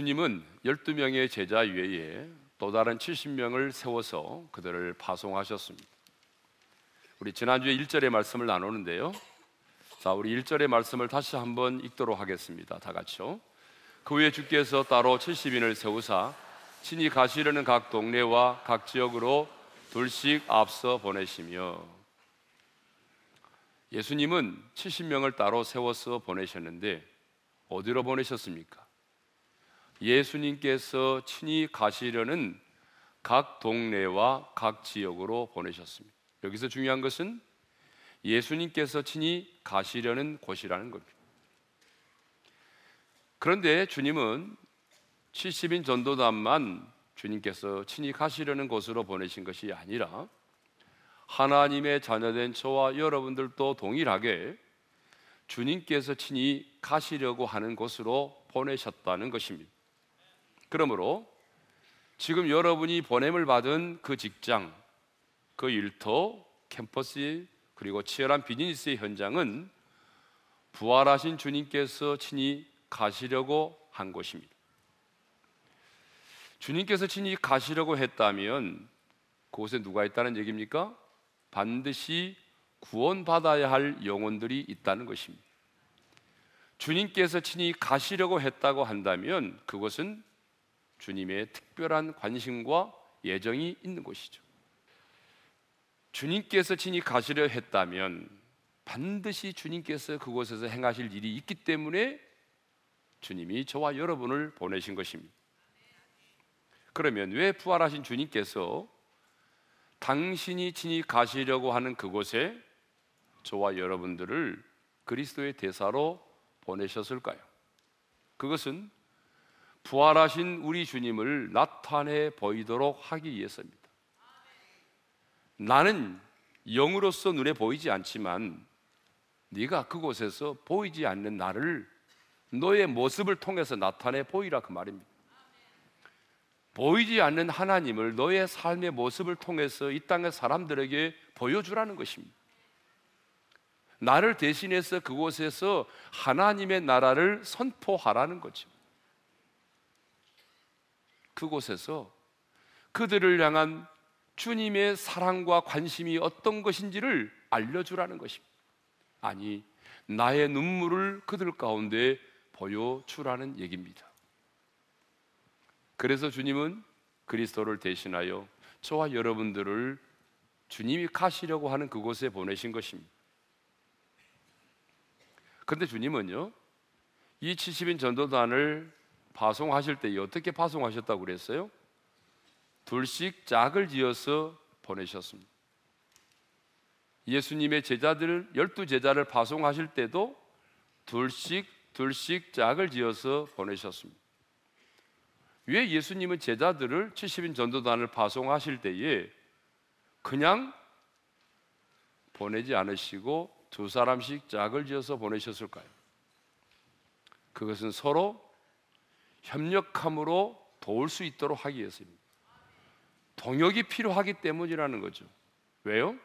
예수님은 12명의 제자 외에 또 다른 70명을 세워서 그들을 파송하셨습니다. 우리 지난주에 1절의 말씀을 나누는데요. 자, 우리 1절의 말씀을 다시 한번 읽도록 하겠습니다. 다 같이요. 그 후에 주께서 따로 70인을 세우사 친히 가시려는 각 동네와 각 지역으로 둘씩 앞서 보내시며 예수님은 70명을 따로 세워서 보내셨는데 어디로 보내셨습니까? 예수님께서 친히 가시려는 각 동네와 각 지역으로 보내셨습니다. 여기서 중요한 것은 예수님께서 친히 가시려는 곳이라는 겁니다. 그런데 주님은 70인 전도단만 주님께서 친히 가시려는 곳으로 보내신 것이 아니라 하나님의 자녀된 저와 여러분들도 동일하게 주님께서 친히 가시려고 하는 곳으로 보내셨다는 것입니다. 그러므로 지금 여러분이 보냄을 받은 그 직장, 그 일터, 캠퍼스 그리고 치열한 비즈니스의 현장은 부활하신 주님께서 친히 가시려고 한 곳입니다. 주님께서 친히 가시려고 했다면 그곳에 누가 있다는 얘기입니까? 반드시 구원받아야 할 영혼들이 있다는 것입니다. 주님께서 친히 가시려고 했다고 한다면 그것은 주님의 특별한 관심과 예정이 있는 곳이죠. 주님께서 친히 가시려 했다면 반드시 주님께서 그곳에서 행하실 일이 있기 때문에 주님이 저와 여러분을 보내신 것입니다. 그러면 왜 부활하신 주님께서 당신이 친히 가시려고 하는 그곳에 저와 여러분들을 그리스도의 대사로 보내셨을까요? 그것은 부활하신 우리 주님을 나타내 보이도록 하기 위해서입니다. 나는 영으로서 눈에 보이지 않지만 네가 그곳에서 보이지 않는 나를 너의 모습을 통해서 나타내 보이라 그 말입니다. 보이지 않는 하나님을 너의 삶의 모습을 통해서 이 땅의 사람들에게 보여주라는 것입니다. 나를 대신해서 그곳에서 하나님의 나라를 선포하라는 거죠. 그곳에서 그들을 향한 주님의 사랑과 관심이 어떤 것인지를 알려주라는 것입니다. 아니, 나의 눈물을 그들 가운데 보여주라는 얘기입니다. 그래서 주님은 그리스도를 대신하여 저와 여러분들을 주님이 가시려고 하는 그곳에 보내신 것입니다. 그런데 주님은요, 이 70인 전도단을 파송하실 때 어떻게 파송하셨다고 그랬어요? 둘씩 짝을 지어서 보내셨습니다. 예수님의 제자들 열두 제자를 파송하실 때도 둘씩 둘씩 짝을 지어서 보내셨습니다. 왜 예수님은 제자들을 70인 전도단을 파송하실 때에 그냥 보내지 않으시고 두 사람씩 짝을 지어서 보내셨을까요? 그것은 서로 협력함으로 도울 수 있도록 하기 위해서입니다. 동역이 필요하기 때문이라는 거죠. 왜요?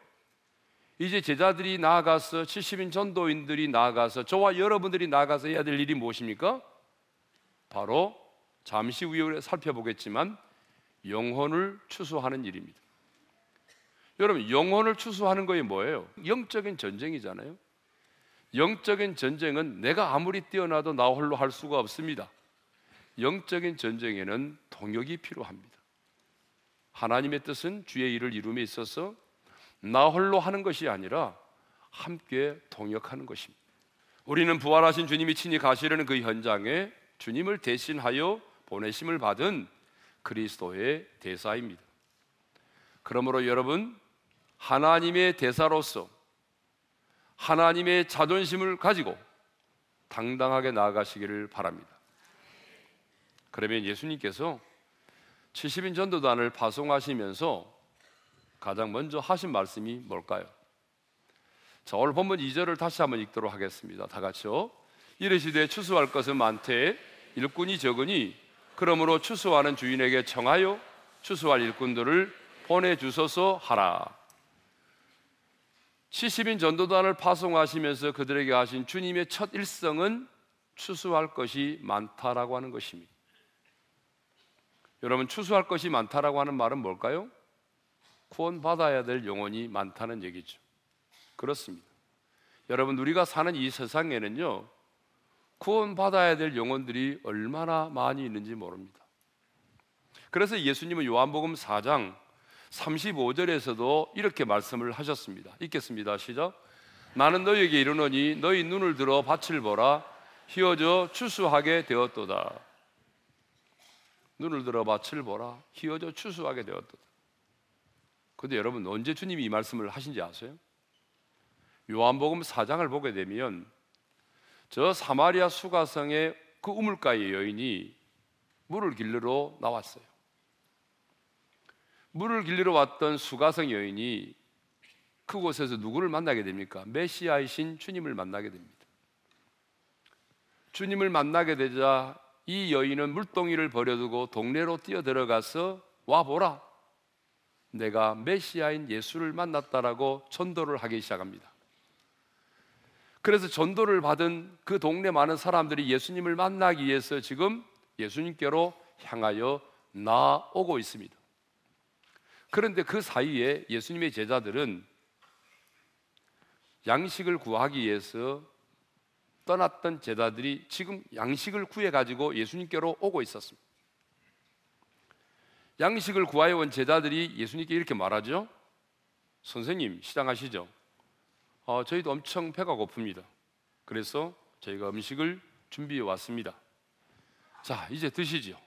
이제 제자들이 나아가서 70인 전도인들이 나아가서 저와 여러분들이 나아가서 해야 될 일이 무엇입니까? 바로 잠시 후에 살펴보겠지만 영혼을 추수하는 일입니다. 여러분, 영혼을 추수하는 거에 뭐예요? 영적인 전쟁이잖아요. 영적인 전쟁은 내가 아무리 뛰어나도 나 홀로 할 수가 없습니다. 영적인 전쟁에는 동역이 필요합니다. 하나님의 뜻은 주의 일을 이룸에 있어서 나 홀로 하는 것이 아니라 함께 동역하는 것입니다. 우리는 부활하신 주님이 친히 가시려는 그 현장에 주님을 대신하여 보내심을 받은 그리스도의 대사입니다. 그러므로 여러분 하나님의 대사로서 하나님의 자존심을 가지고 당당하게 나아가시기를 바랍니다. 그러면 예수님께서 70인 전도단을 파송하시면서 가장 먼저 하신 말씀이 뭘까요? 자, 오늘 본문 2절을 다시 한번 읽도록 하겠습니다. 다 같이요. 이르시되 추수할 것은 많되 일꾼이 적으니 그러므로 추수하는 주인에게 청하여 추수할 일꾼들을 보내 주소서 하라. 70인 전도단을 파송하시면서 그들에게 하신 주님의 첫 일성은 추수할 것이 많다라고 하는 것입니다. 여러분 추수할 것이 많다라고 하는 말은 뭘까요? 구원받아야 될 영혼이 많다는 얘기죠. 그렇습니다. 여러분 우리가 사는 이 세상에는요. 구원받아야 될 영혼들이 얼마나 많이 있는지 모릅니다. 그래서 예수님은 요한복음 4장 35절에서도 이렇게 말씀을 하셨습니다. 읽겠습니다. 시작. 나는 너에게 이르노니 너희 눈을 들어 밭을 보라 휘어져 추수하게 되었도다. 눈을 들어 밭을 보라 휘어져 추수하게 되었도다. 근데 여러분 언제 주님이 이 말씀을 하신지 아세요? 요한복음 4장을 보게 되면 저 사마리아 수가성의 그 우물가의 여인이 물을 길르러 나왔어요. 물을 길르러 왔던 수가성 여인이 그곳에서 누구를 만나게 됩니까? 메시아이신 주님을 만나게 됩니다. 주님을 만나게 되자 이 여인은 물동이를 버려두고 동네로 뛰어들어가서 와 보라. 내가 메시아인 예수를 만났다라고 전도를 하기 시작합니다. 그래서 전도를 받은 그 동네 많은 사람들이 예수님을 만나기 위해서 지금 예수님께로 향하여 나오고 있습니다. 그런데 그 사이에 예수님의 제자들은 양식을 구하기 위해서 떠났던 제자들이 지금 양식을 구해 가지고 예수님께로 오고 있었습니다. 양식을 구하여 온 제자들이 예수님께 이렇게 말하죠. 선생님, 시장하시죠. 어, 저희도 엄청 배가 고픕니다. 그래서 저희가 음식을 준비해 왔습니다. 자, 이제 드시죠.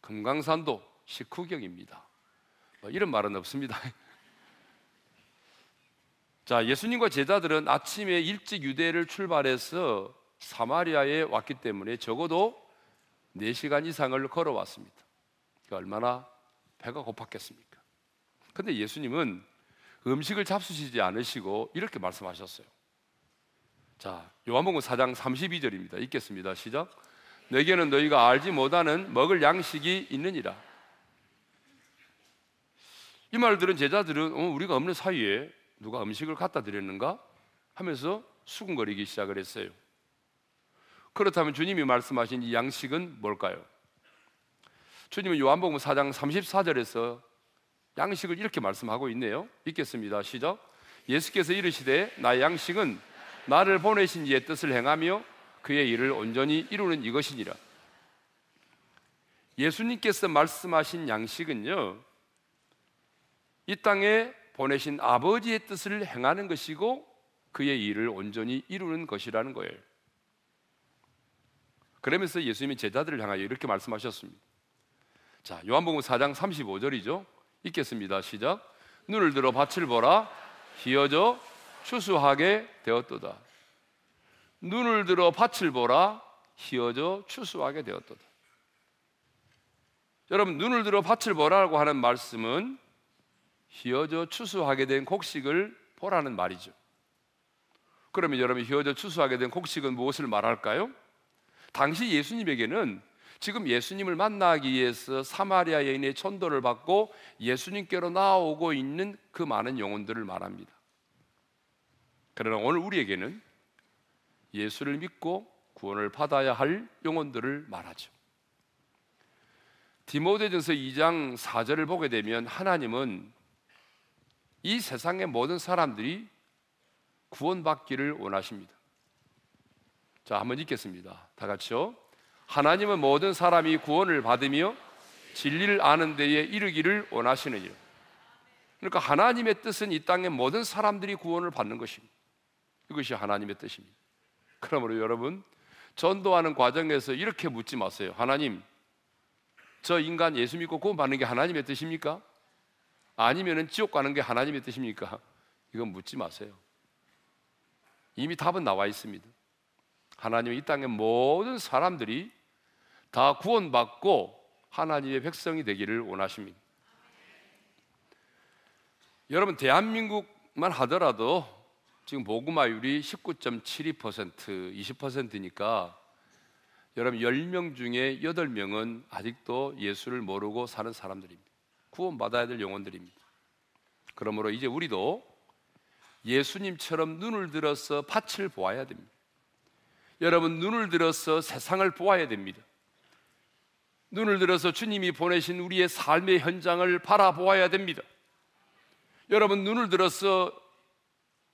금강산도 식후경입니다. 뭐 이런 말은 없습니다. 자, 예수님과 제자들은 아침에 일찍 유대를 출발해서 사마리아에 왔기 때문에 적어도 4시간 이상을 걸어왔습니다. 그러니까 얼마나 배가 고팠겠습니까? 근데 예수님은 음식을 잡수시지 않으시고 이렇게 말씀하셨어요. 자, 요한복음 4장 32절입니다. 읽겠습니다. 시작. 내게는 너희가 알지 못하는 먹을 양식이 있느니라. 이말 들은 제자들은 어, 우리가 없는 사이에 누가 음식을 갖다 드렸는가 하면서 수군거리기 시작을 했어요. 그렇다면 주님이 말씀하신 이 양식은 뭘까요? 주님은 요한복음 4장 34절에서 양식을 이렇게 말씀하고 있네요. 읽겠습니다. 시작. 예수께서 이르시되 나의 양식은 나를 보내신 이의 뜻을 행하며 그의 일을 온전히 이루는 이것이니라. 예수님께서 말씀하신 양식은요. 이 땅에 보내신 아버지의 뜻을 행하는 것이고 그의 일을 온전히 이루는 것이라는 거예요. 그러면서 예수님이 제자들을 향하여 이렇게 말씀하셨습니다. 자, 요한복음 4장 35절이죠. 읽겠습니다. 시작. 눈을 들어 밭을 보라. 희어져 추수하게 되었도다. 눈을 들어 밭을 보라. 희어져 추수하게 되었도다. 여러분, 눈을 들어 밭을 보라고 하는 말씀은 희어져 추수하게 된 곡식을 보라는 말이죠. 그러면 여러분, 희어져 추수하게 된 곡식은 무엇을 말할까요? 당시 예수님에게는 지금 예수님을 만나기 위해서 사마리아 여인의 천도를 받고 예수님께로 나오고 있는 그 많은 영혼들을 말합니다. 그러나 오늘 우리에게는 예수를 믿고 구원을 받아야 할 영혼들을 말하죠. 디모데전서 2장 4절을 보게 되면 하나님은 이 세상의 모든 사람들이 구원받기를 원하십니다. 자, 한번 읽겠습니다. 다 같이요. 하나님은 모든 사람이 구원을 받으며 진리를 아는 데에 이르기를 원하시느니라. 그러니까 하나님의 뜻은 이 땅의 모든 사람들이 구원을 받는 것입니다. 이것이 하나님의 뜻입니다. 그러므로 여러분 전도하는 과정에서 이렇게 묻지 마세요. 하나님, 저 인간 예수 믿고 구원 받는 게 하나님의 뜻입니까? 아니면은 지옥 가는 게 하나님의 뜻입니까? 이건 묻지 마세요. 이미 답은 나와 있습니다. 하나님이 이 땅의 모든 사람들이 다 구원받고 하나님의 백성이 되기를 원하십니다. 여러분 대한민국만 하더라도 지금 복음화율이 19.72% 20%니까 여러분 10명 중에 8명은 아직도 예수를 모르고 사는 사람들입니다. 구원받아야 될 영혼들입니다. 그러므로 이제 우리도 예수님처럼 눈을 들어서 밭을 보아야 됩니다. 여러분 눈을 들어서 세상을 보아야 됩니다. 눈을 들어서 주님이 보내신 우리의 삶의 현장을 바라보아야 됩니다. 여러분 눈을 들어서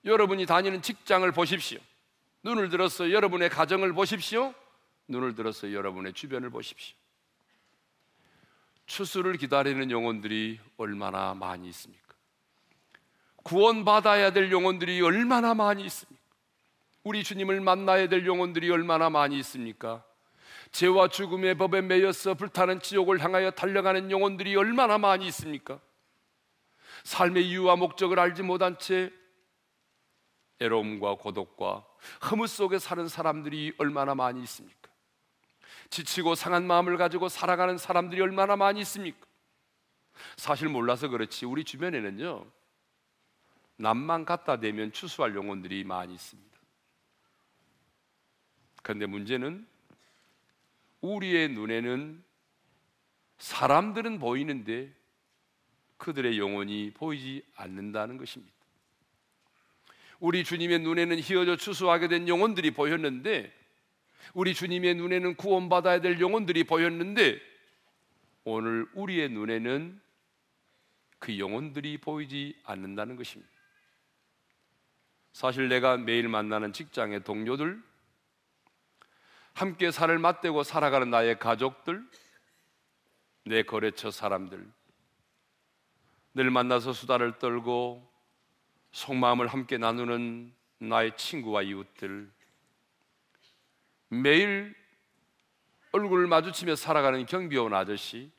여러분이 다니는 직장을 보십시오. 눈을 들어서 여러분의 가정을 보십시오. 눈을 들어서 여러분의 주변을 보십시오. 추수를 기다리는 영혼들이 얼마나 많이 있습니까? 구원받아야 될 영혼들이 얼마나 많이 있습니까? 우리 주님을 만나야 될 영혼들이 얼마나 많이 있습니까? 죄와 죽음의 법에 매여서 불타는 지옥을 향하여 달려가는 영혼들이 얼마나 많이 있습니까? 삶의 이유와 목적을 알지 못한 채 애로움과 고독과 허무 속에 사는 사람들이 얼마나 많이 있습니까? 지치고 상한 마음을 가지고 살아가는 사람들이 얼마나 많이 있습니까? 사실 몰라서 그렇지 우리 주변에는요 남만 갖다 대면 추수할 영혼들이 많이 있습니다. 그런데 문제는 우리의 눈에는 사람들은 보이는데 그들의 영혼이 보이지 않는다는 것입니다. 우리 주님의 눈에는 희어져 추수하게 된 영혼들이 보였는데 우리 주님의 눈에는 구원받아야 될 영혼들이 보였는데 오늘 우리의 눈에는 그 영혼들이 보이지 않는다는 것입니다. 사실 내가 매일 만나는 직장의 동료들, 함께 살을 맞대고 살아가는 나의 가족들, 내 거래처 사람들, 늘 만나서 수다를 떨고 속마음을 함께 나누는 나의 친구와 이웃들, 매일 얼굴을 마주치며 살아가는 경비원 아저씨,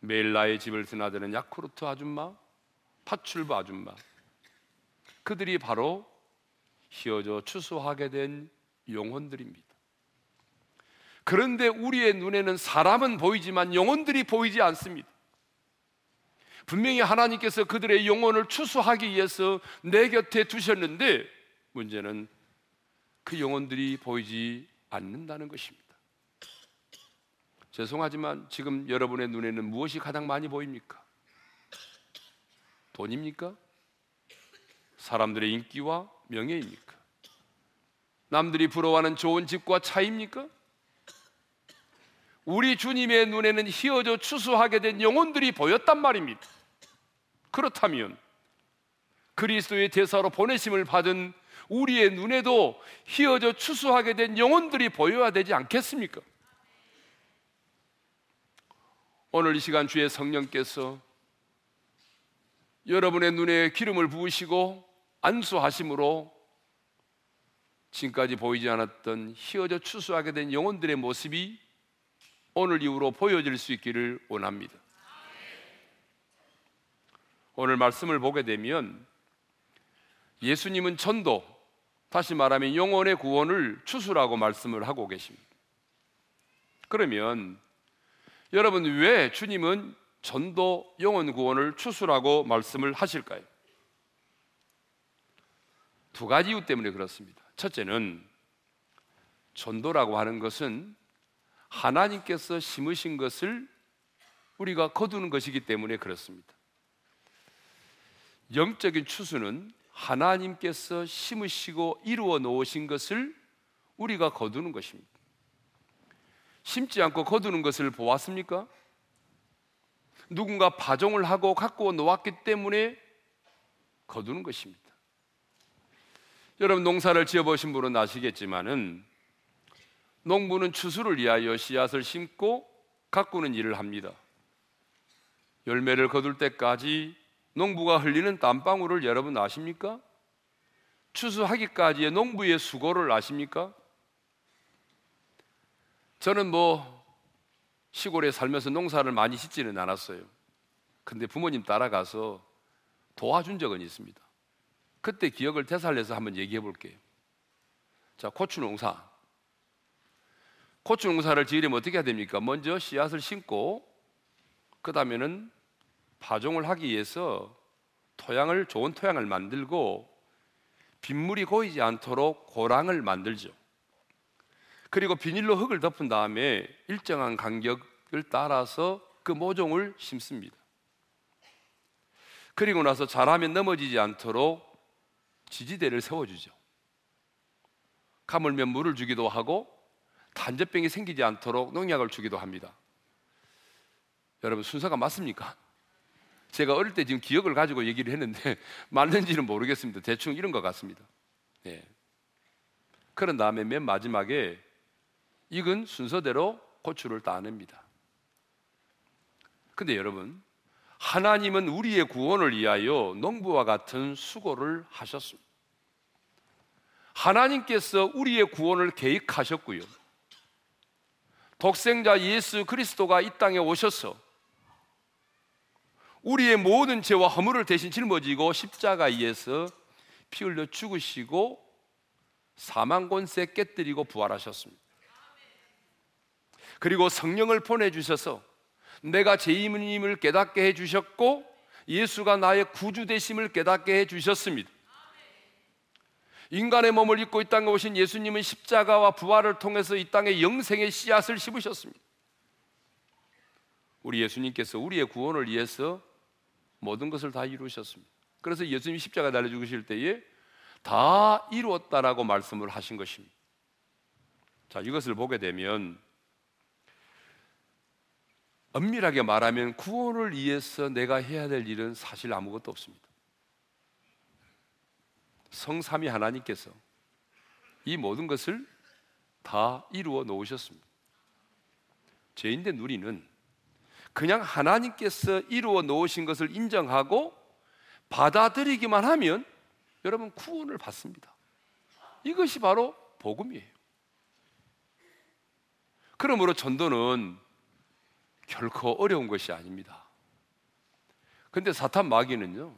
매일 나의 집을 드나드는 야쿠르트 아줌마, 파출부 아줌마, 그들이 바로 희어져 추수하게 된 영혼들입니다. 그런데 우리의 눈에는 사람은 보이지만 영혼들이 보이지 않습니다. 분명히 하나님께서 그들의 영혼을 추수하기 위해서 내 곁에 두셨는데 문제는 그 영혼들이 보이지 않는다는 것입니다. 죄송하지만 지금 여러분의 눈에는 무엇이 가장 많이 보입니까? 돈입니까? 사람들의 인기와 명예입니까? 남들이 부러워하는 좋은 집과 차입니까? 우리 주님의 눈에는 희어져 추수하게 된 영혼들이 보였단 말입니다. 그렇다면 그리스도의 대사로 보내심을 받은 우리의 눈에도 희어져 추수하게 된 영혼들이 보여야 되지 않겠습니까? 오늘 이 시간 주의 성령께서 여러분의 눈에 기름을 부으시고 안수하심으로 지금까지 보이지 않았던 희어져 추수하게 된 영혼들의 모습이 오늘 이후로 보여질 수 있기를 원합니다. 오늘 말씀을 보게 되면 예수님은 전도, 다시 말하면 영혼의 구원을 추수라고 말씀을 하고 계십니다. 그러면 여러분 왜 주님은 전도 영혼 구원을 추수라고 말씀을 하실까요? 두 가지 이유 때문에 그렇습니다. 첫째는 전도라고 하는 것은 하나님께서 심으신 것을 우리가 거두는 것이기 때문에 그렇습니다. 영적인 추수는 하나님께서 심으시고 이루어 놓으신 것을 우리가 거두는 것입니다. 심지 않고 거두는 것을 보았습니까? 누군가 파종을 하고 갖고 놓았기 때문에 거두는 것입니다. 여러분 농사를 지어보신 분은 아시겠지만은 농부는 추수를 위하여 씨앗을 심고 가꾸는 일을 합니다. 열매를 거둘 때까지 농부가 흘리는 땀방울을 여러분 아십니까? 추수하기까지의 농부의 수고를 아십니까? 저는 뭐 시골에 살면서 농사를 많이 짓지는 않았어요. 근데 부모님 따라가서 도와준 적은 있습니다. 그때 기억을 되살려서 한번 얘기해 볼게요. 자, 고추 농사. 고추 농사를 지으려면 어떻게 해야 됩니까? 먼저 씨앗을 심고, 그 다음에는 파종을 하기 위해서 토양을 좋은 토양을 만들고 빗물이 고이지 않도록 고랑을 만들죠. 그리고 비닐로 흙을 덮은 다음에 일정한 간격을 따라서 그 모종을 심습니다. 그리고 나서 자라면 넘어지지 않도록 지지대를 세워주죠. 가물면 물을 주기도 하고 단저병이 생기지 않도록 농약을 주기도 합니다. 여러분 순서가 맞습니까? 제가 어릴 때 지금 기억을 가지고 얘기를 했는데 맞는지는 모르겠습니다. 대충 이런 것 같습니다. 예. 그런 다음에 맨 마지막에 익은 순서대로 고추를 따냅니다. 근데 여러분, 하나님은 우리의 구원을 위하여 농부와 같은 수고를 하셨습니다. 하나님께서 우리의 구원을 계획하셨고요. 독생자 예수 그리스도가 이 땅에 오셔서 우리의 모든 죄와 허물을 대신 짊어지고 십자가에서 피 흘려 죽으시고 사망 권세 깨뜨리고 부활하셨습니다. 그리고 성령을 보내주셔서 내가 죄인임을 깨닫게 해주셨고 예수가 나의 구주 되심을 깨닫게 해주셨습니다. 인간의 몸을 입고 이 땅에 오신 예수님은 십자가와 부활을 통해서 이 땅에 영생의 씨앗을 심으셨습니다. 우리 예수님께서 우리의 구원을 위해서 모든 것을 다 이루셨습니다. 그래서 예수님이 십자가 달려 죽으실 때에 다 이루었다라고 말씀을 하신 것입니다. 자, 이것을 보게 되면 엄밀하게 말하면 구원을 위해서 내가 해야 될 일은 사실 아무것도 없습니다. 성삼위 하나님께서 이 모든 것을 다 이루어 놓으셨습니다. 죄인된 우리는 그냥 하나님께서 이루어 놓으신 것을 인정하고 받아들이기만 하면 여러분 구원을 받습니다. 이것이 바로 복음이에요. 그러므로 전도는 결코 어려운 것이 아닙니다. 근데 사탄 마귀는요,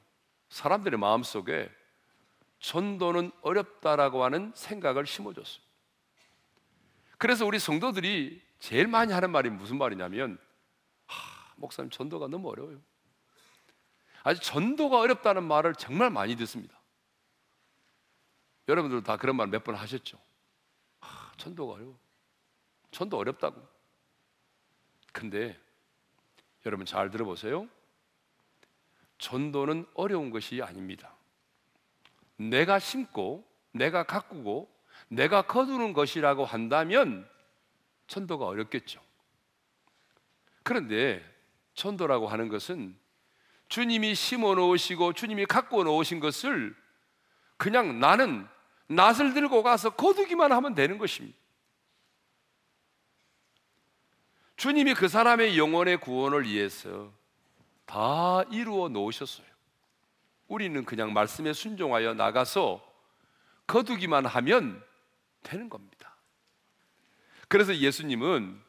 사람들의 마음 속에 전도는 어렵다라고 하는 생각을 심어줬어요. 그래서 우리 성도들이 제일 많이 하는 말이 무슨 말이냐면, 하, 목사님 전도가 너무 어려워요. 아주 전도가 어렵다는 말을 정말 많이 듣습니다. 여러분들도 다 그런 말 몇 번 하셨죠? 하, 전도가 어려워. 전도 어렵다고. 근데 여러분 잘 들어보세요. 전도는 어려운 것이 아닙니다. 내가 심고, 내가 가꾸고, 내가 거두는 것이라고 한다면 전도가 어렵겠죠. 그런데 전도라고 하는 것은 주님이 심어 놓으시고 주님이 갖고 놓으신 것을 그냥 나는 낫을 들고 가서 거두기만 하면 되는 것입니다. 주님이 그 사람의 영혼의 구원을 위해서 다 이루어 놓으셨어요. 우리는 그냥 말씀에 순종하여 나가서 거두기만 하면 되는 겁니다. 그래서 예수님은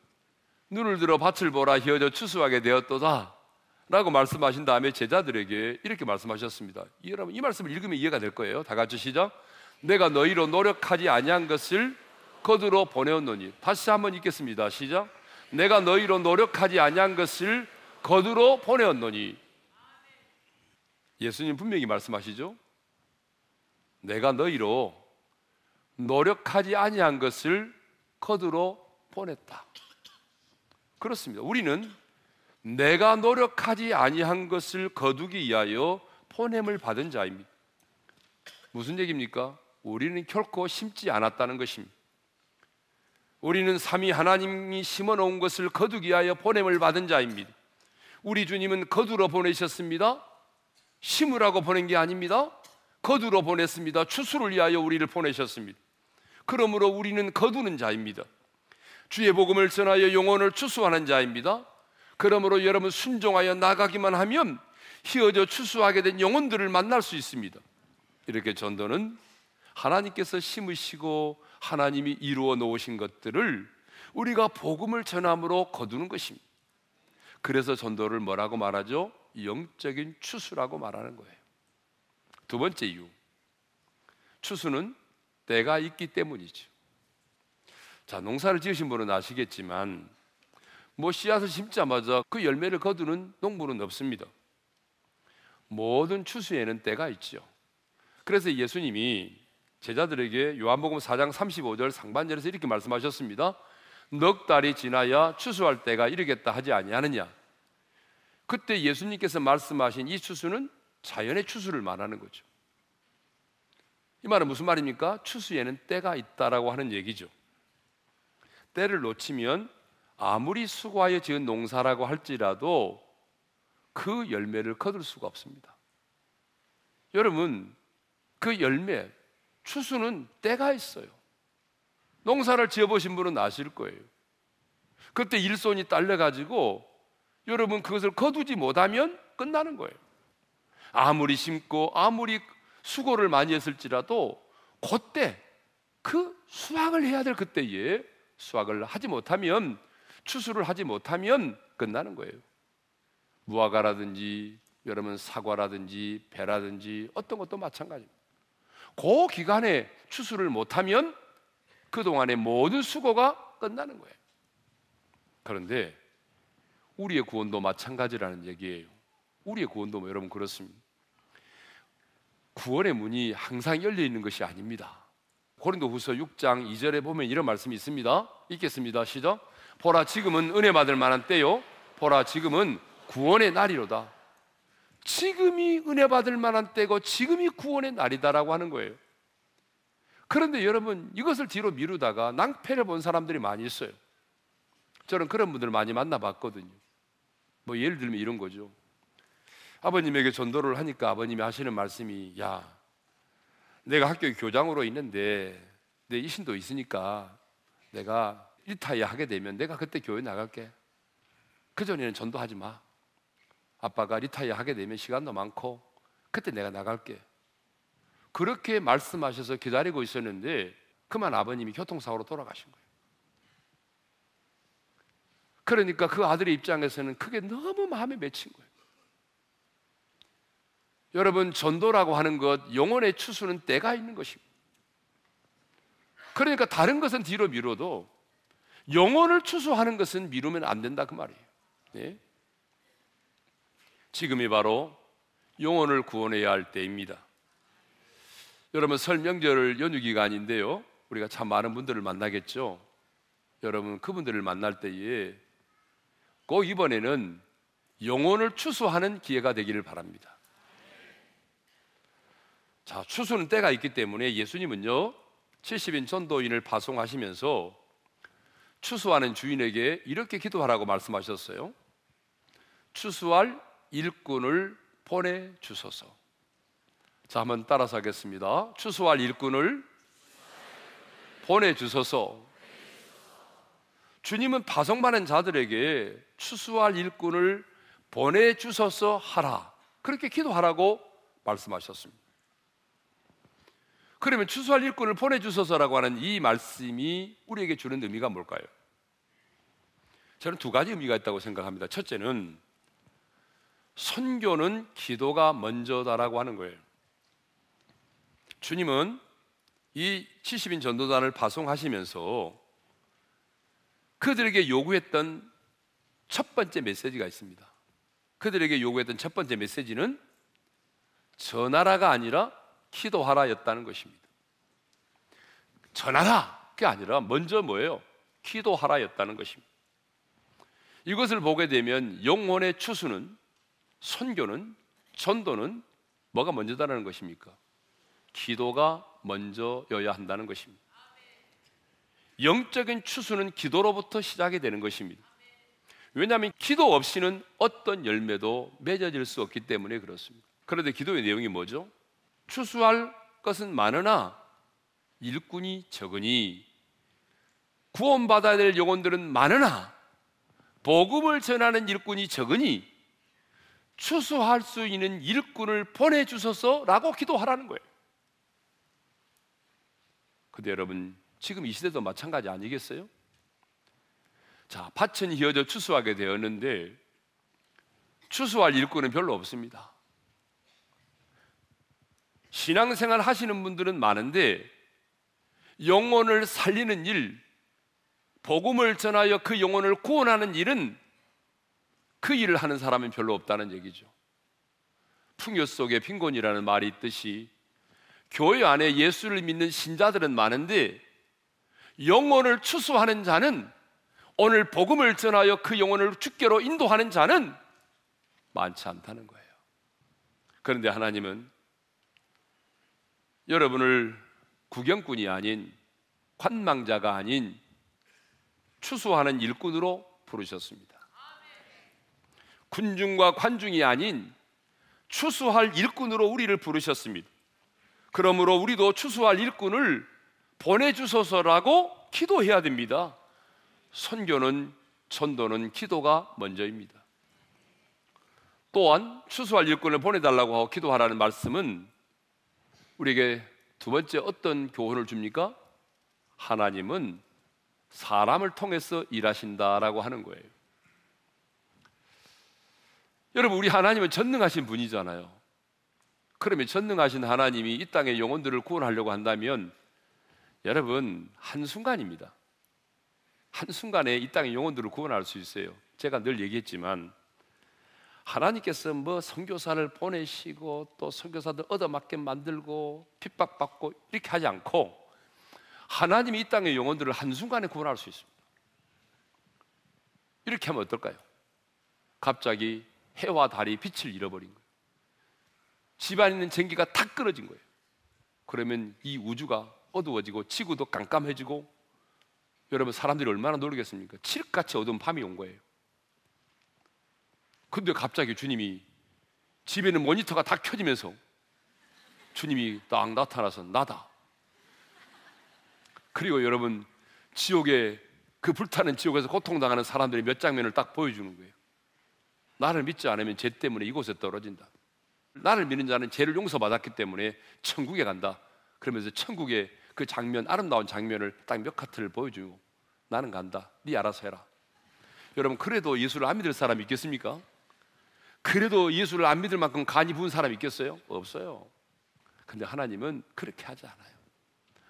눈을 들어 밭을 보라 휘어져 추수하게 되었도다 라고 말씀하신 다음에 제자들에게 이렇게 말씀하셨습니다. 여러분 이 말씀을 읽으면 이해가 될 거예요. 다 같이 시작. 내가 너희로 노력하지 아니한 것을 거두러 보내었노니 다시 한번 읽겠습니다. 시작. 내가 너희로 노력하지 아니한 것을 거두러 보내었노니 예수님 분명히 말씀하시죠. 내가 너희로 노력하지 아니한 것을 거두러 보냈다. 그렇습니다. 우리는 내가 노력하지 아니한 것을 거두기 위하여 보냄을 받은 자입니다. 무슨 얘기입니까? 우리는 결코 심지 않았다는 것입니다. 우리는 삼위 하나님이 심어 놓은 것을 거두기 위하여 보냄을 받은 자입니다. 우리 주님은 거두러 보내셨습니다. 심으라고 보낸 게 아닙니다. 거두러 보냈습니다. 추수를 위하여 우리를 보내셨습니다. 그러므로 우리는 거두는 자입니다. 주의 복음을 전하여 영혼을 추수하는 자입니다. 그러므로 여러분 순종하여 나가기만 하면 휘어져 추수하게 된 영혼들을 만날 수 있습니다. 이렇게 전도는 하나님께서 심으시고 하나님이 이루어 놓으신 것들을 우리가 복음을 전함으로 거두는 것입니다. 그래서 전도를 뭐라고 말하죠? 영적인 추수라고 말하는 거예요. 두 번째 이유. 추수는 때가 있기 때문이죠. 자, 농사를 지으신 분은 아시겠지만 뭐 씨앗을 심자마자 그 열매를 거두는 농부는 없습니다. 모든 추수에는 때가 있죠. 그래서 예수님이 제자들에게 요한복음 4장 35절 상반절에서 이렇게 말씀하셨습니다. 넉 달이 지나야 추수할 때가 이르겠다 하지 아니하느냐. 그때 예수님께서 말씀하신 이 추수는 자연의 추수를 말하는 거죠. 이 말은 무슨 말입니까? 추수에는 때가 있다라고 하는 얘기죠. 때를 놓치면 아무리 수고하여 지은 농사라고 할지라도 그 열매를 거둘 수가 없습니다. 여러분, 그 열매, 추수는 때가 있어요. 농사를 지어보신 분은 아실 거예요. 그때 일손이 딸려가지고 여러분 그것을 거두지 못하면 끝나는 거예요. 아무리 심고 아무리 수고를 많이 했을지라도 그때 그 수확을 해야 될 그때에 수확을 하지 못하면 추수를 하지 못하면 끝나는 거예요. 무화과라든지 여러분 사과라든지 배라든지 어떤 것도 마찬가지입니다. 그 기간에 추수를 못하면 그동안의 모든 수고가 끝나는 거예요. 그런데 우리의 구원도 마찬가지라는 얘기예요. 우리의 구원도 뭐 여러분 그렇습니다. 구원의 문이 항상 열려 있는 것이 아닙니다. 고린도후서 6장 2절에 보면 이런 말씀이 있습니다. 읽겠습니다. 시작. 보라 지금은 은혜 받을 만한 때요. 보라 지금은 구원의 날이로다. 지금이 은혜 받을 만한 때고 지금이 구원의 날이다라고 하는 거예요. 그런데 여러분 이것을 뒤로 미루다가 낭패를 본 사람들이 많이 있어요. 저는 그런 분들 많이 만나봤거든요. 뭐 예를 들면 이런 거죠. 아버님에게 전도를 하니까 아버님이 하시는 말씀이 야 내가 학교 교장으로 있는데 내 위신도 있으니까 내가 retire 하게 되면 내가 그때 교회 나갈게. 그 전에는 전도하지 마. 아빠가 retire 하게 되면 시간도 많고 그때 내가 나갈게. 그렇게 말씀하셔서 기다리고 있었는데 그만 아버님이 교통사고로 돌아가신 거예요. 그러니까 그 아들의 입장에서는 그게 너무 마음에 맺힌 거예요. 여러분, 전도라고 하는 것, 영혼의 추수는 때가 있는 것입니다. 그러니까 다른 것은 뒤로 미뤄도 영혼을 추수하는 것은 미루면 안 된다 그 말이에요. 네? 지금이 바로 영혼을 구원해야 할 때입니다. 여러분 설명절 연휴 기간인데요. 우리가 참 많은 분들을 만나겠죠. 여러분 그분들을 만날 때에 꼭 이번에는 영혼을 추수하는 기회가 되기를 바랍니다. 자, 추수는 때가 있기 때문에 예수님은요, 70인 전도인을 파송하시면서 추수하는 주인에게 이렇게 기도하라고 말씀하셨어요. 추수할 일꾼을 보내 주소서. 자, 한번 따라서 하겠습니다. 추수할 일꾼을 보내 주소서. 주님은 파송받은 자들에게 추수할 일꾼을 보내 주소서 하라. 그렇게 기도하라고 말씀하셨습니다. 그러면 추수할 일꾼을 보내 주소서라고 하는 이 말씀이 우리에게 주는 의미가 뭘까요? 저는 두 가지 의미가 있다고 생각합니다. 첫째는 선교는 기도가 먼저다라고 하는 거예요. 주님은 이 70인 전도단을 파송하시면서 그들에게 요구했던 첫 번째 메시지가 있습니다. 그들에게 요구했던 첫 번째 메시지는 전하라가 아니라 기도하라였다는 것입니다. 전하라! 게 아니라 먼저 뭐예요? 기도하라였다는 것입니다. 이것을 보게 되면 영혼의 추수는 선교는 전도는 뭐가 먼저다라는 것입니까? 기도가 먼저여야 한다는 것입니다. 영적인 추수는 기도로부터 시작이 되는 것입니다. 왜냐하면 기도 없이는 어떤 열매도 맺어질 수 없기 때문에 그렇습니다. 그런데 기도의 내용이 뭐죠? 추수할 것은 많으나 일꾼이 적으니 구원받아야 될 영혼들은 많으나 복음을 전하는 일꾼이 적으니 추수할 수 있는 일꾼을 보내주소서라고 기도하라는 거예요. 근데 여러분, 지금 이 시대도 마찬가지 아니겠어요? 자, 밭은 휘어져 추수하게 되었는데 추수할 일꾼은 별로 없습니다. 신앙생활 하시는 분들은 많은데 영혼을 살리는 일, 복음을 전하여 그 영혼을 구원하는 일은 그 일을 하는 사람은 별로 없다는 얘기죠. 풍요 속에 빈곤이라는 말이 있듯이 교회 안에 예수를 믿는 신자들은 많은데 영혼을 추수하는 자는 오늘 복음을 전하여 그 영혼을 주께로 인도하는 자는 많지 않다는 거예요. 그런데 하나님은 여러분을 구경꾼이 아닌 관망자가 아닌 추수하는 일꾼으로 부르셨습니다. 군중과 관중이 아닌 추수할 일꾼으로 우리를 부르셨습니다. 그러므로 우리도 추수할 일꾼을 보내주소서라고 기도해야 됩니다. 선교는 전도는 기도가 먼저입니다. 또한 추수할 일꾼을 보내달라고 하고 기도하라는 말씀은 우리에게 두 번째 어떤 교훈을 줍니까? 하나님은 사람을 통해서 일하신다라고 하는 거예요. 여러분, 우리 하나님은 전능하신 분이잖아요. 그러면 전능하신 하나님이 이 땅의 영혼들을 구원하려고 한다면 여러분, 한순간입니다. 한순간에 이 땅의 영혼들을 구원할 수 있어요. 제가 늘 얘기했지만 하나님께서 뭐 선교사를 보내시고 또 선교사들 얻어맞게 만들고 핍박받고 이렇게 하지 않고 하나님이 이 땅의 영혼들을 한순간에 구원할 수 있습니다. 이렇게 하면 어떨까요? 갑자기 해와 달이 빛을 잃어버린 거예요. 집안에 있는 전기가 탁 끊어진 거예요. 그러면 이 우주가 어두워지고 지구도 깜깜해지고 여러분 사람들이 얼마나 놀겠습니까? 칠흑같이 어두운 밤이 온 거예요. 근데 갑자기 주님이 집에는 모니터가 다 켜지면서 주님이 딱 나타나서 나다. 그리고 여러분 지옥에 그 불타는 지옥에서 고통당하는 사람들이 몇 장면을 딱 보여주는 거예요. 나를 믿지 않으면 죄 때문에 이곳에 떨어진다. 나를 믿는 자는 죄를 용서받았기 때문에 천국에 간다. 그러면서 천국의 그 장면, 아름다운 장면을 딱 몇 카트를 보여주고 나는 간다. 네 알아서 해라. 여러분 그래도 예수를 안 믿을 사람이 있겠습니까? 그래도 예수를 안 믿을 만큼 간이 부은 사람이 있겠어요? 없어요. 근데 하나님은 그렇게 하지 않아요.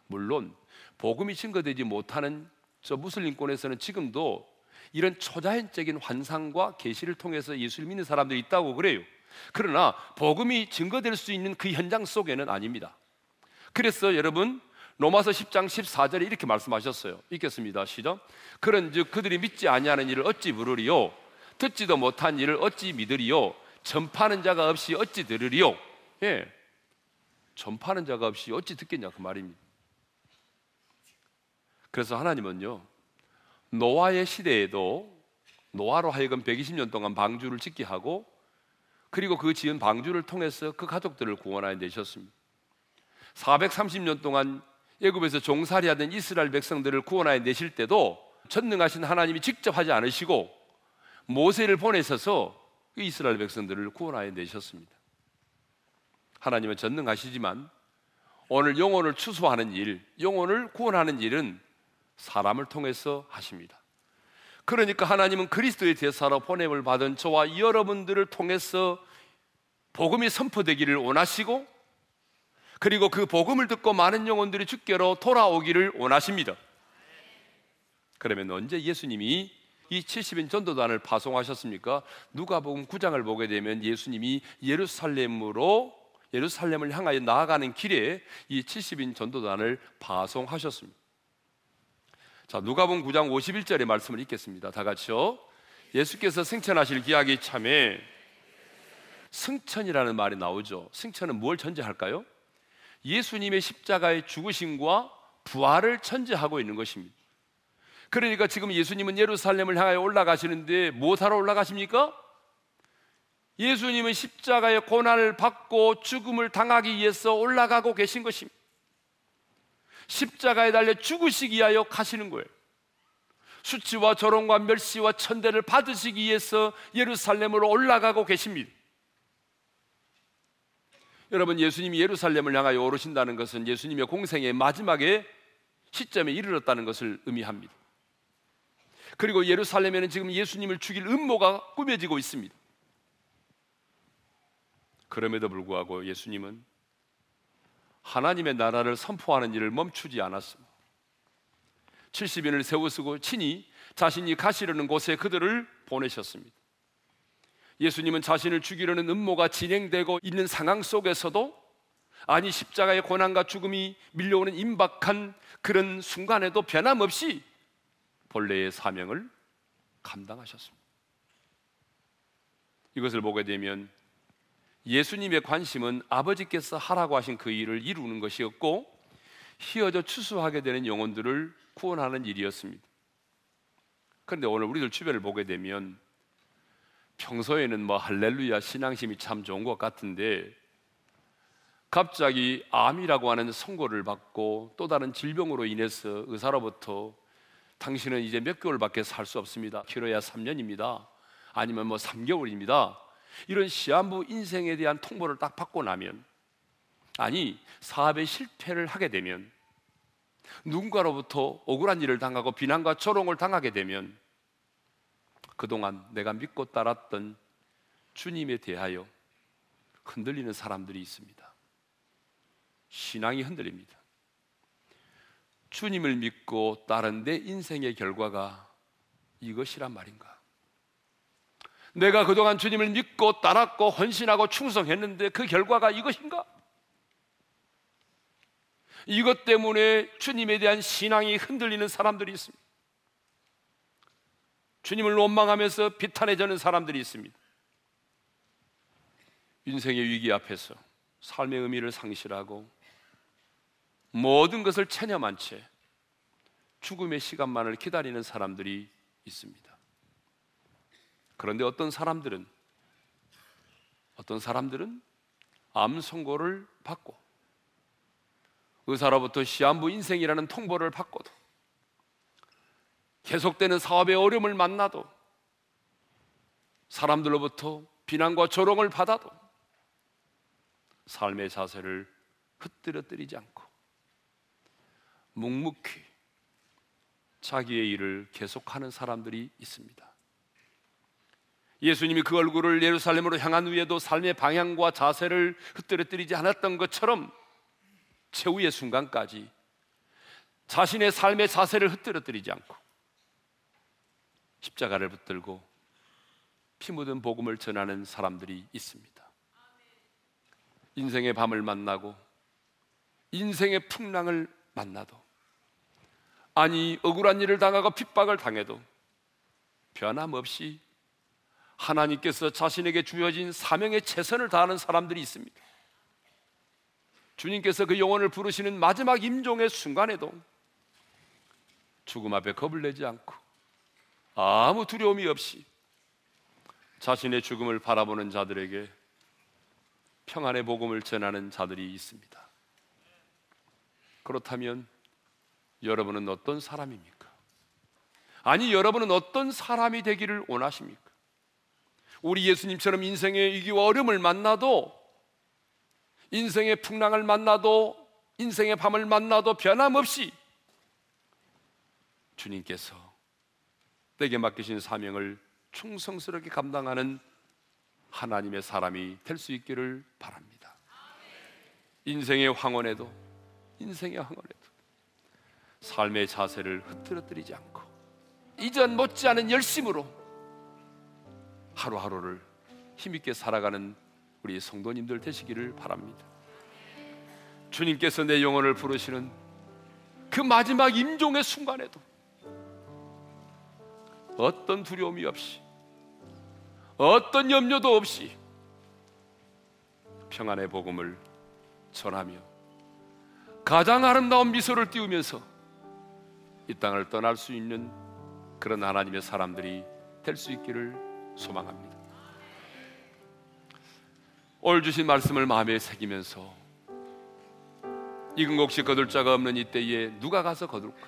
물론 복음이 증거되지 못하는 저 무슬림권에서는 지금도 이런 초자연적인 환상과 계시를 통해서 예수를 믿는 사람들이 있다고 그래요. 그러나 복음이 증거될 수 있는 그 현장 속에는 아닙니다. 그래서 여러분 로마서 10장 14절에 이렇게 말씀하셨어요. 읽겠습니다. 시작. 그런즉 그들이 믿지 아니하는 일을 어찌 부르리요? 듣지도 못한 일을 어찌 믿으리요? 전파하는 자가 없이 어찌 들으리요? 예. 전파하는 자가 없이 어찌 듣겠냐 그 말입니다. 그래서 하나님은요. 노아의 시대에도 노아로 하여금 120년 동안 방주를 짓게 하고 그리고 그 지은 방주를 통해서 그 가족들을 구원하여 내셨습니다. 430년 동안 애굽에서 종살이하던 이스라엘 백성들을 구원하여 내실 때도 전능하신 하나님이 직접 하지 않으시고 모세를 보내셔서 그 이스라엘 백성들을 구원하여 내셨습니다. 하나님은 전능하시지만 오늘 영혼을 추수하는 일, 영혼을 구원하는 일은 사람을 통해서 하십니다. 그러니까 하나님은 그리스도의 대사로 보냄을 받은 저와 여러분들을 통해서 복음이 선포되기를 원하시고 그리고 그 복음을 듣고 많은 영혼들이 주께로 돌아오기를 원하십니다. 그러면 언제 예수님이 이 70인 전도단을 파송하셨습니까? 누가복음 9장을 보게 되면 예수님이 예루살렘으로 예루살렘을 향하여 나아가는 길에 이 70인 전도단을 파송하셨습니다. 자, 누가복음 9장 51절의 말씀을 읽겠습니다. 다 같이요. 예수께서 승천하실 기약이 참에 승천이라는 말이 나오죠. 승천은 뭘 전제할까요? 예수님의 십자가의 죽으심과 부활을 천재하고 있는 것입니다. 그러니까 지금 예수님은 예루살렘을 향하여 올라가시는데 무엇하러 올라가십니까? 예수님은 십자가의 고난을 받고 죽음을 당하기 위해서 올라가고 계신 것입니다. 십자가에 달려 죽으시기 위하여 가시는 거예요. 수치와 조롱과 멸시와 천대를 받으시기 위해서 예루살렘으로 올라가고 계십니다. 여러분 예수님이 예루살렘을 향하여 오르신다는 것은 예수님의 공생의 마지막에 시점에 이르렀다는 것을 의미합니다. 그리고 예루살렘에는 지금 예수님을 죽일 음모가 꾸며지고 있습니다. 그럼에도 불구하고 예수님은 하나님의 나라를 선포하는 일을 멈추지 않았습니다. 70인을 세우시고 친히 자신이 가시려는 곳에 그들을 보내셨습니다. 예수님은 자신을 죽이려는 음모가 진행되고 있는 상황 속에서도 아니 십자가의 고난과 죽음이 밀려오는 임박한 그런 순간에도 변함없이 본래의 사명을 감당하셨습니다. 이것을 보게 되면 예수님의 관심은 아버지께서 하라고 하신 그 일을 이루는 것이었고 희어져 추수하게 되는 영혼들을 구원하는 일이었습니다. 그런데 오늘 우리들 주변을 보게 되면 평소에는 뭐 할렐루야 신앙심이 참 좋은 것 같은데 갑자기 암이라고 하는 선고를 받고 또 다른 질병으로 인해서 의사로부터 당신은 이제 몇 개월밖에 살 수 없습니다. 길어야 3년입니다. 아니면 뭐 3개월입니다. 이런 시한부 인생에 대한 통보를 딱 받고 나면 아니 사업에 실패를 하게 되면 누군가로부터 억울한 일을 당하고 비난과 조롱을 당하게 되면 그동안 내가 믿고 따랐던 주님에 대하여 흔들리는 사람들이 있습니다. 신앙이 흔들립니다. 주님을 믿고 따른 내 인생의 결과가 이것이란 말인가? 내가 그동안 주님을 믿고 따랐고 헌신하고 충성했는데 그 결과가 이것인가? 이것 때문에 주님에 대한 신앙이 흔들리는 사람들이 있습니다. 주님을 원망하면서 비탄해지는 사람들이 있습니다. 인생의 위기 앞에서 삶의 의미를 상실하고 모든 것을 체념한 채 죽음의 시간만을 기다리는 사람들이 있습니다. 그런데 어떤 사람들은 어떤 사람들은 암 선고를 받고 의사로부터 시한부 인생이라는 통보를 받고도 계속되는 사업의 어려움을 만나도 사람들로부터 비난과 조롱을 받아도 삶의 자세를 흩뜨려뜨리지 않고 묵묵히 자기의 일을 계속하는 사람들이 있습니다. 예수님이 그 얼굴을 예루살렘으로 향한 후에도 삶의 방향과 자세를 흩뜨려뜨리지 않았던 것처럼 최후의 순간까지 자신의 삶의 자세를 흩뜨려뜨리지 않고 십자가를 붙들고 피 묻은 복음을 전하는 사람들이 있습니다. 인생의 밤을 만나고 인생의 풍랑을 만나도 아니 억울한 일을 당하고 핍박을 당해도 변함없이 하나님께서 자신에게 주어진 사명에 최선을 다하는 사람들이 있습니다. 주님께서 그 영혼을 부르시는 마지막 임종의 순간에도 죽음 앞에 겁을 내지 않고 아무 두려움이 없이 자신의 죽음을 바라보는 자들에게 평안의 복음을 전하는 자들이 있습니다. 그렇다면 여러분은 어떤 사람입니까? 아니, 여러분은 어떤 사람이 되기를 원하십니까? 우리 예수님처럼 인생의 위기와 어려움을 만나도 인생의 풍랑을 만나도 인생의 밤을 만나도 변함없이 주님께서 내게 맡기신 사명을 충성스럽게 감당하는 하나님의 사람이 될 수 있기를 바랍니다. 인생의 황혼에도 인생의 황혼에도 삶의 자세를 흐트러뜨리지 않고 이전 못지않은 열심으로 하루하루를 힘있게 살아가는 우리 성도님들 되시기를 바랍니다. 주님께서 내 영혼을 부르시는 그 마지막 임종의 순간에도 어떤 두려움이 없이 어떤 염려도 없이 평안의 복음을 전하며 가장 아름다운 미소를 띄우면서 이 땅을 떠날 수 있는 그런 하나님의 사람들이 될 수 있기를 소망합니다. 올 주신 말씀을 마음에 새기면서 익은 곡식 거둘 자가 없는 이 때에 누가 가서 거둘까?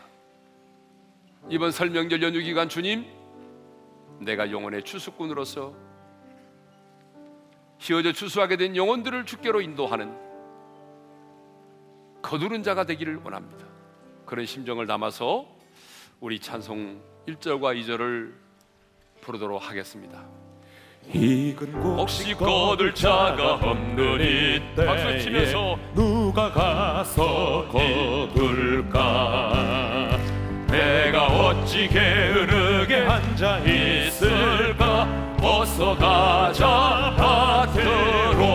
이번 설명절 연휴 기간 주님, 내가 영혼의 추수꾼으로서 휘어져 추수하게 된 영혼들을 주께로 인도하는 거두는 자가 되기를 원합니다. 그런 심정을 담아서 우리 찬송 1절과 2절을 부르도록 하겠습니다. 혹시 거둘 자가 없는 이때 박수 치면서 누가 가서 거둘까? 내가 어찌 게으르게 앉아 있을까? 어서 가자. 밭으로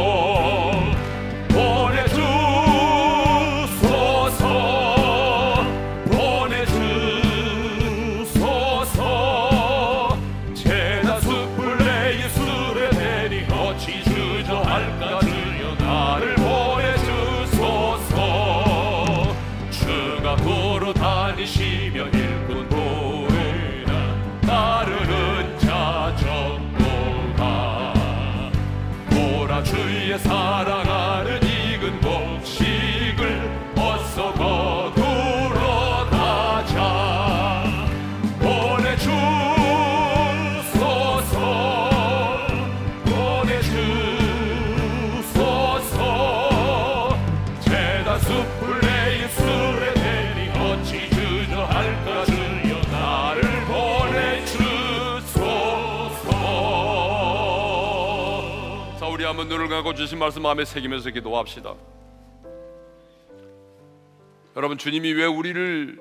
한번 눈을 감고 주신 말씀 마음에 새기면서 기도합시다. 여러분, 주님이 왜 우리를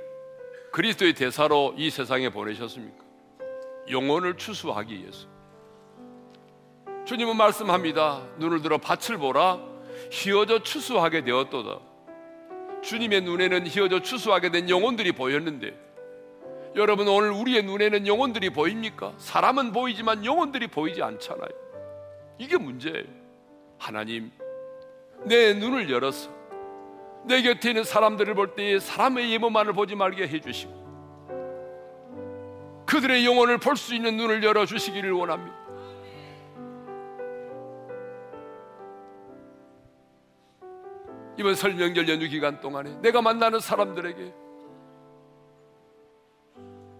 그리스도의 대사로 이 세상에 보내셨습니까? 영혼을 추수하기 위해서. 주님은 말씀합니다. 눈을 들어 밭을 보라. 휘어져 추수하게 되었도다. 주님의 눈에는 휘어져 추수하게 된 영혼들이 보였는데, 여러분 오늘 우리의 눈에는 영혼들이 보입니까? 사람은 보이지만 영혼들이 보이지 않잖아요. 이게 문제예요. 하나님, 내 눈을 열어서 내 곁에 있는 사람들을 볼 때에 사람의 예모만을 보지 말게 해주시고 그들의 영혼을 볼 수 있는 눈을 열어 주시기를 원합니다. 이번 설 명절 연휴 기간 동안에 내가 만나는 사람들에게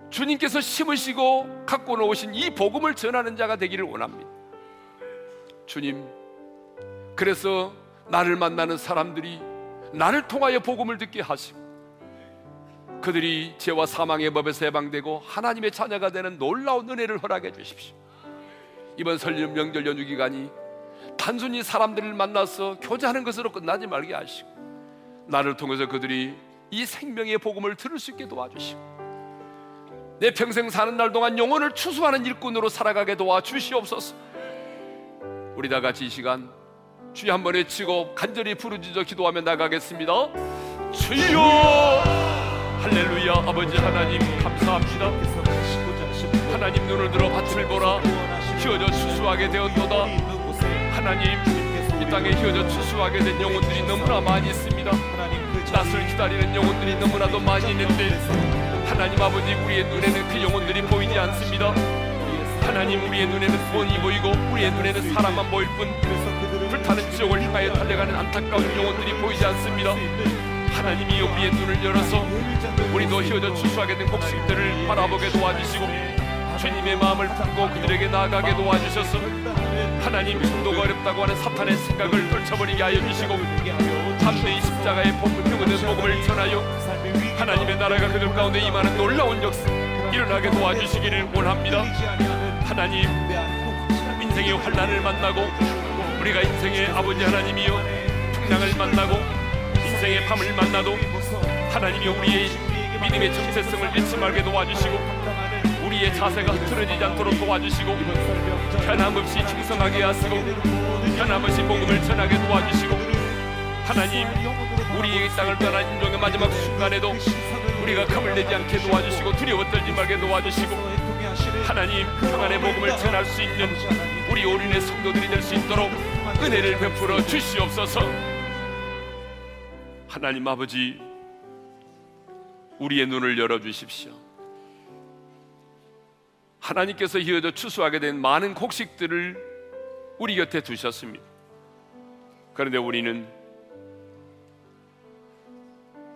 주님께서 심으시고 갖고 놓으신 이 복음을 전하는 자가 되기를 원합니다. 주님, 그래서 나를 만나는 사람들이 나를 통하여 복음을 듣게 하시고 그들이 죄와 사망의 법에서 해방되고 하나님의 자녀가 되는 놀라운 은혜를 허락해 주십시오. 이번 설 명절 연휴 기간이 단순히 사람들을 만나서 교제하는 것으로 끝나지 말게 하시고 나를 통해서 그들이 이 생명의 복음을 들을 수 있게 도와주시고 내 평생 사는 날 동안 영혼을 추수하는 일꾼으로 살아가게 도와 주시옵소서. 우리 다 같이 이 시간 주여 한번 외치고 간절히 부르짖어 기도하며 나가겠습니다. 주여 할렐루야 아버지 하나님 감사합니다. 하나님 눈을 들어 밭을 보라 휘어져 추수하게 되었도다. 하나님 이 땅에 휘어져 추수하게 된 영혼들이 너무나 많이 있습니다. 낯을 기다리는 영혼들이 너무나도 많이 있는데 하나님 아버지 우리의 눈에는 그 영혼들이 보이지 않습니다. 하나님 우리의 눈에는 돈이 보이고 우리의 눈에는 사람만 보일 뿐 불타는 지옥을 향하여 달려가는 안타까운 영혼들이 보이지 않습니다. 하나님이 우리의 눈을 열어서 우리도 휘어져 추수하게 된 곡식들을 바라보게 도와주시고 주님의 마음을 품고 그들에게 나아가게 도와주셔서 하나님 중도가 어렵다고 하는 사탄의 생각을 떨쳐버리게 하여 주시고 참된 십자가의 복음표는 복음을 전하여 하나님의 나라가 그들 가운데 임하는 놀라운 역사 일어나게 도와주시기를 원합니다. 하나님 인생의 환란을 만나고 우리가 인생의 아버지 하나님이여 풍랑을 만나고 인생의 밤을 만나도 하나님이 우리의 믿음의 정체성을 잃지 말게 도와주시고 우리의 자세가 흐트러지지 않도록 도와주시고 변함없이 충성하게 하시고 변함없이 복음을 전하게 도와주시고 하나님 우리의 땅을 떠난 인종의 마지막 순간에도 우리가 겁을 내지 않게 도와주시고 두려워 떨지 말게 도와주시고 하나님 평안의 복음을 전할 수 있는 우리 올인의 성도들이 될 수 있도록 은혜를 베풀어 주시옵소서. 하나님 아버지 우리의 눈을 열어 주십시오. 하나님께서 이어져 추수하게 된 많은 곡식들을 우리 곁에 두셨습니다. 그런데 우리는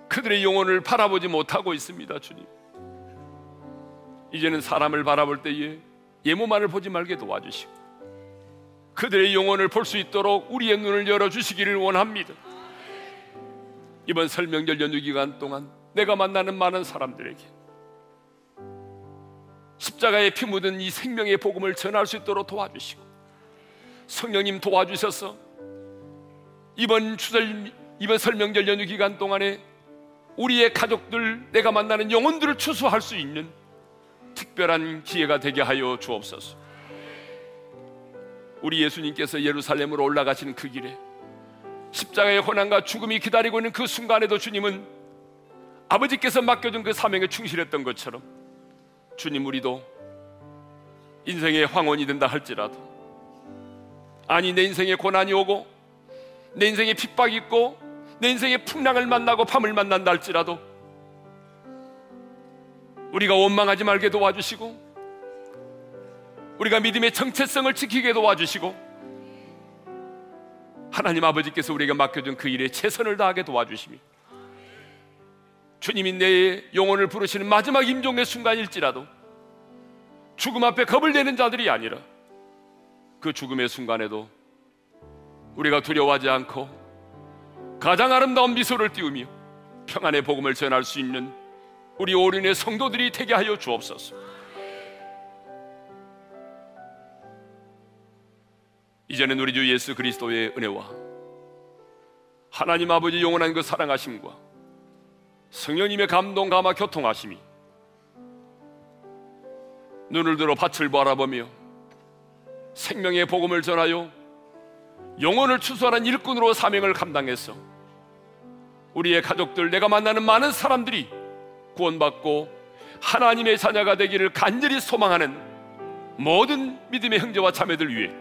그들의 영혼을 바라보지 못하고 있습니다, 주님. 이제는 사람을 바라볼 때에 예모만을 보지 말게 도와주시고 그들의 영혼을 볼 수 있도록 우리의 눈을 열어 주시기를 원합니다. 이번 설명절 연휴 기간 동안 내가 만나는 많은 사람들에게 십자가에 피 묻은 이 생명의 복음을 전할 수 있도록 도와주시고 성령님 도와주셔서 이번 추절 이번 설명절 연휴 기간 동안에 우리의 가족들 내가 만나는 영혼들을 추수할 수 있는 특별한 기회가 되게 하여 주옵소서. 우리 예수님께서 예루살렘으로 올라가시는 그 길에 십자가의 고난과 죽음이 기다리고 있는 그 순간에도 주님은 아버지께서 맡겨준 그 사명에 충실했던 것처럼 주님 우리도 인생의 황혼이 된다 할지라도 아니 내 인생에 고난이 오고 내 인생에 핍박이 있고 내 인생의 풍랑을 만나고 밤을 만난다 할지라도 우리가 원망하지 말게 도와주시고 우리가 믿음의 정체성을 지키게 도와주시고 하나님 아버지께서 우리에게 맡겨준 그 일에 최선을 다하게 도와주시며 주님이 내 영혼을 부르시는 마지막 임종의 순간일지라도 죽음 앞에 겁을 내는 자들이 아니라 그 죽음의 순간에도 우리가 두려워하지 않고 가장 아름다운 미소를 띄우며 평안의 복음을 전할 수 있는 우리 오륜의 성도들이 되게 하여 주옵소서. 이제는 우리 주 예수 그리스도의 은혜와 하나님 아버지 영원한 그 사랑하심과 성령님의 감동 감화 교통하심이 눈을 들어 밭을 바라보며 생명의 복음을 전하여 영혼을 추수하는 일꾼으로 사명을 감당해서 우리의 가족들 내가 만나는 많은 사람들이 구원받고 하나님의 자녀가 되기를 간절히 소망하는 모든 믿음의 형제와 자매들 위해